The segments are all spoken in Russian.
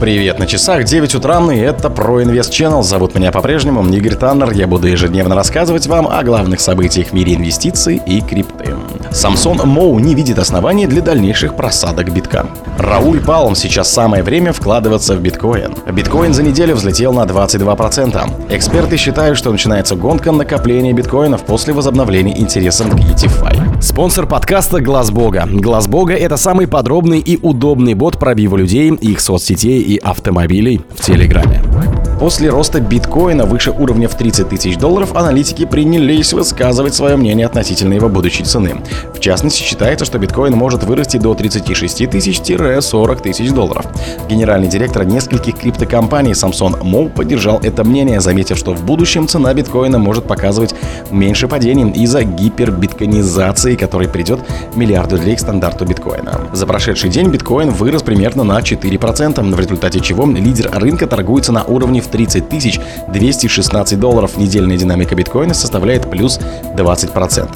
Привет, на часах 9 утра, и это ProInvest Channel. Зовут меня по-прежнему Игорь Таннер. Я буду ежедневно рассказывать вам о главных событиях в мире инвестиций и крипты. Самсон Моу не видит оснований для дальнейших просадок битка. Рауль Палм сейчас самое время вкладываться в биткоин. Биткоин за неделю взлетел на 22%. Эксперты считают, что начинается гонка накопления биткоинов после возобновления интереса к ETFI. Спонсор подкаста Глаз Бога. Глаз Бога это самый подробный и удобный бот пробива людей, их соцсетей и автомобилей в Телеграме. После роста биткоина выше уровня в 30 тысяч долларов аналитики принялись высказывать свое мнение относительно его будущей цены. В частности, считается, что биткоин может вырасти до 36 тысяч-40 тысяч долларов. Генеральный директор нескольких криптокомпаний Самсон Моу поддержал это мнение, заметив, что в будущем цена биткоина может показывать меньше падений из-за гипербитконизации, который придет миллиарду людей к стандарту биткоина. За прошедший день биткоин вырос примерно на 4%, в результате чего лидер рынка торгуется на уровне в 30 тысяч 216 долларов. Недельная динамика биткоина составляет плюс 20%.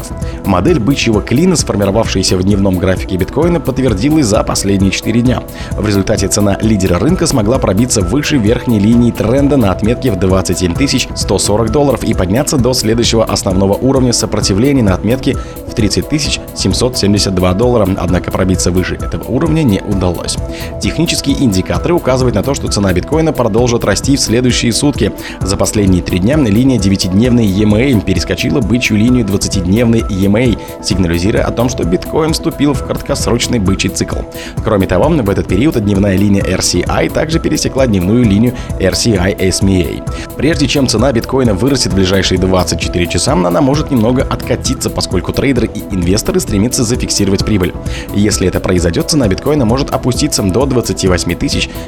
Модель бычьего клина, сформировавшаяся в дневном графике биткоина, подтвердилась за последние 4 дня. В результате цена лидера рынка смогла пробиться выше верхней линии тренда на отметке в 27 140 долларов и подняться до следующего основного уровня сопротивления на отметке 30 772 доллара, однако пробиться выше этого уровня не удалось. Технические индикаторы указывают на то, что цена биткоина продолжит расти в следующие сутки. За последние три дня линия 9-дневной EMA перескочила бычью линию 20-дневной EMA, сигнализируя о том, что биткоин вступил в краткосрочный бычий цикл. Кроме того, в этот период дневная линия RCI также пересекла дневную линию RCI SMA. Прежде чем цена биткоина вырастет в ближайшие 24 часа, она может немного откатиться, поскольку трейдеры и инвесторы стремятся зафиксировать прибыль. Если это произойдет, цена биткоина может опуститься до 28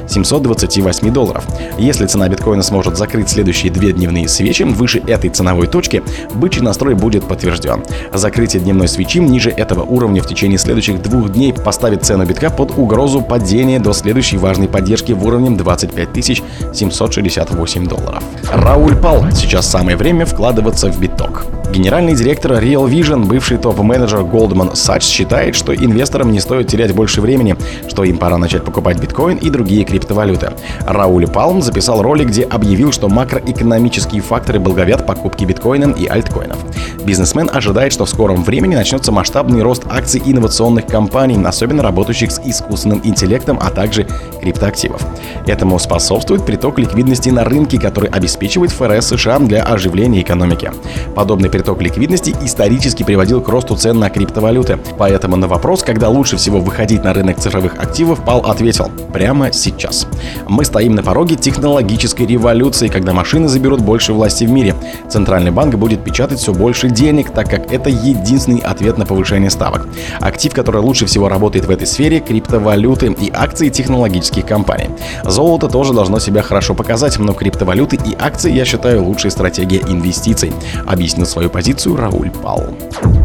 728 долларов. Если цена биткоина сможет закрыть следующие две дневные свечи выше этой ценовой точки, бычий настрой будет подтвержден. Закрытие дневной свечи ниже этого уровня в течение следующих двух дней поставит цену битка под угрозу падения до следующей важной поддержки в уровне 25 768 долларов. Рауль Пал. Сейчас самое время вкладываться в биток. Генеральный директор Real Vision, бывший топ-менеджер Goldman Sachs, считает, что инвесторам не стоит терять больше времени, что им пора начать покупать биткоин и другие криптовалюты. Рауль Палм записал ролик, где объявил, что макроэкономические факторы благовят покупки биткоина и альткоинов. Бизнесмен ожидает, что в скором времени начнется масштабный рост акций инновационных компаний, особенно работающих с искусственным интеллектом, а также криптоактивов. Этому способствует приток ликвидности на рынке, который обеспечивает ФРС США для оживления экономики. Подобный приток ликвидности исторически приводил к росту цен на криптовалюты. Поэтому на вопрос, когда лучше всего выходить на рынок цифровых активов, Пал ответил – прямо сейчас. Мы стоим на пороге технологической революции, когда машины заберут больше власти в мире. Центральный банк будет печатать все больше денег, так как это единственный ответ на повышение ставок. Актив, который лучше всего работает в этой сфере – криптовалюты и акции технологических компаний. Золото тоже должно себя хорошо показать, но криптовалюты и акции я считаю лучшей стратегией инвестиций, объяснил свою позицию Рауль Пал.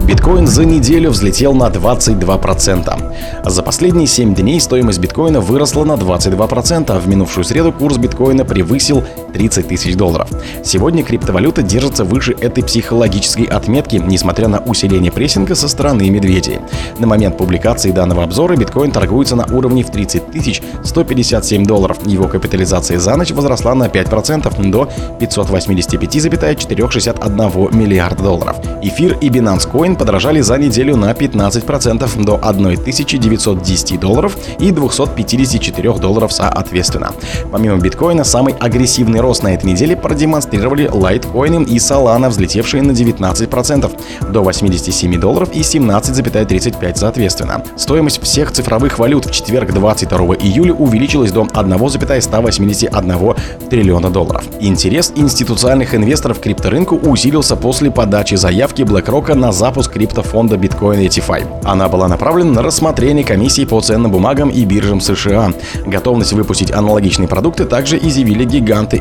Биткоин за неделю взлетел на 22%. За последние 7 дней стоимость биткоина выросла на 22%, а в минувшую среду курс биткоина превысил 30 тысяч долларов. Сегодня криптовалюта держится выше этой психологической отметки, несмотря на усиление прессинга со стороны медведей. На момент публикации данного обзора биткоин торгуется на уровне в 30 тысяч 157 долларов. Его капитализация за ночь возросла на 5% до 585,461 миллиарда долларов. Эфир и Binance Coin подорожали за неделю на 15% до 1910 долларов и 254 долларов соответственно. Помимо биткоина, самый агрессивный рост на этой неделе продемонстрировали лайткоины и Solana, взлетевшие на 19% до 87 долларов и 17,35 соответственно. Стоимость всех цифровых валют в четверг 22 июля увеличилась до 1,181 триллиона долларов. Интерес институциональных инвесторов к крипторынку усилился после подачи заявки BlackRock на запуск криптофонда Bitcoin ETFi. Она была направлена на рассмотрение комиссии по ценным бумагам и биржам США. Готовность выпустить аналогичные продукты также изъявили гиганты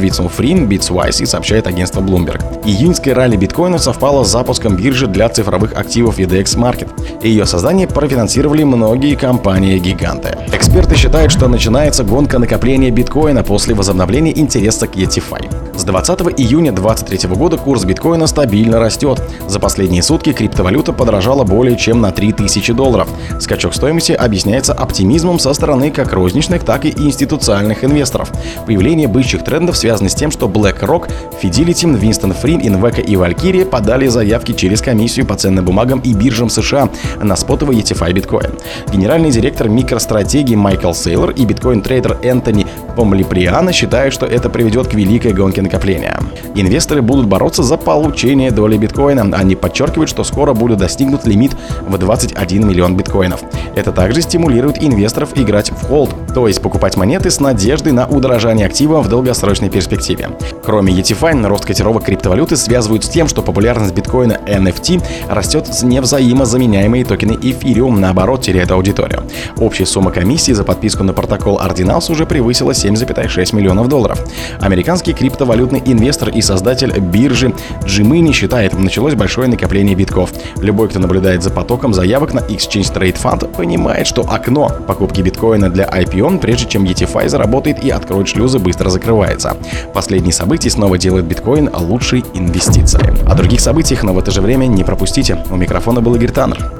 Vitson Free, Bitswise и сообщает агентство Bloomberg. Июньское ралли биткоина совпало с запуском биржи для цифровых активов EDX Market. Ее создание профинансировали многие компании-гиганты. Эксперты считают, что начинается гонка накопления биткоина после возобновления интереса к ETFi. С 20 июня 2023 года курс биткоина стабильно растет. За последние сутки криптовалюта подорожала более чем на 3000 долларов. Скачок стоимости объясняется оптимизмом со стороны как розничных, так и институциональных инвесторов. Появление бычьих трендов связано с тем, что BlackRock, Fidelity, Winston Free, Invega и Valkyrie подали заявки через комиссию по ценным бумагам и биржам США на спотовый ETFI биткоин. Генеральный директор микростратегии Майкл Сейлор и биткоин-трейдер Энтони Помлиприана считают, что это приведет к великой гонке накопления. Инвесторы будут бороться за получение доли биткоина. Они подчеркивают, что скоро будет достигнут лимит в 21 миллион биткоинов. Это также стимулирует инвесторов играть в холд, то есть покупать монеты с надеждой на удорожание актива в долгосрочной перспективе. Кроме ETFI, рост котировок криптовалюты связывают с тем, что популярность биткоина NFT растет с невзаимозаменяемые токены Ethereum, наоборот, теряет аудиторию. Общая сумма комиссии за подписку на протокол Ordinals уже превысила 7,6 миллионов долларов. Американский криптовалютный инвестор и создатель биржи Джимини считает, началось большое накопление битков. Любой, кто наблюдает за потоком заявок на Exchange Trade Fund, понимает, что окно покупки биткоина для IPO, прежде чем ETFI заработает и откроет шлюзы, быстро закрывается. Последние события снова делают биткоин лучшей инвестицией. О других событиях, но в это же время не пропустите. У микрофона был Игорь Таннер.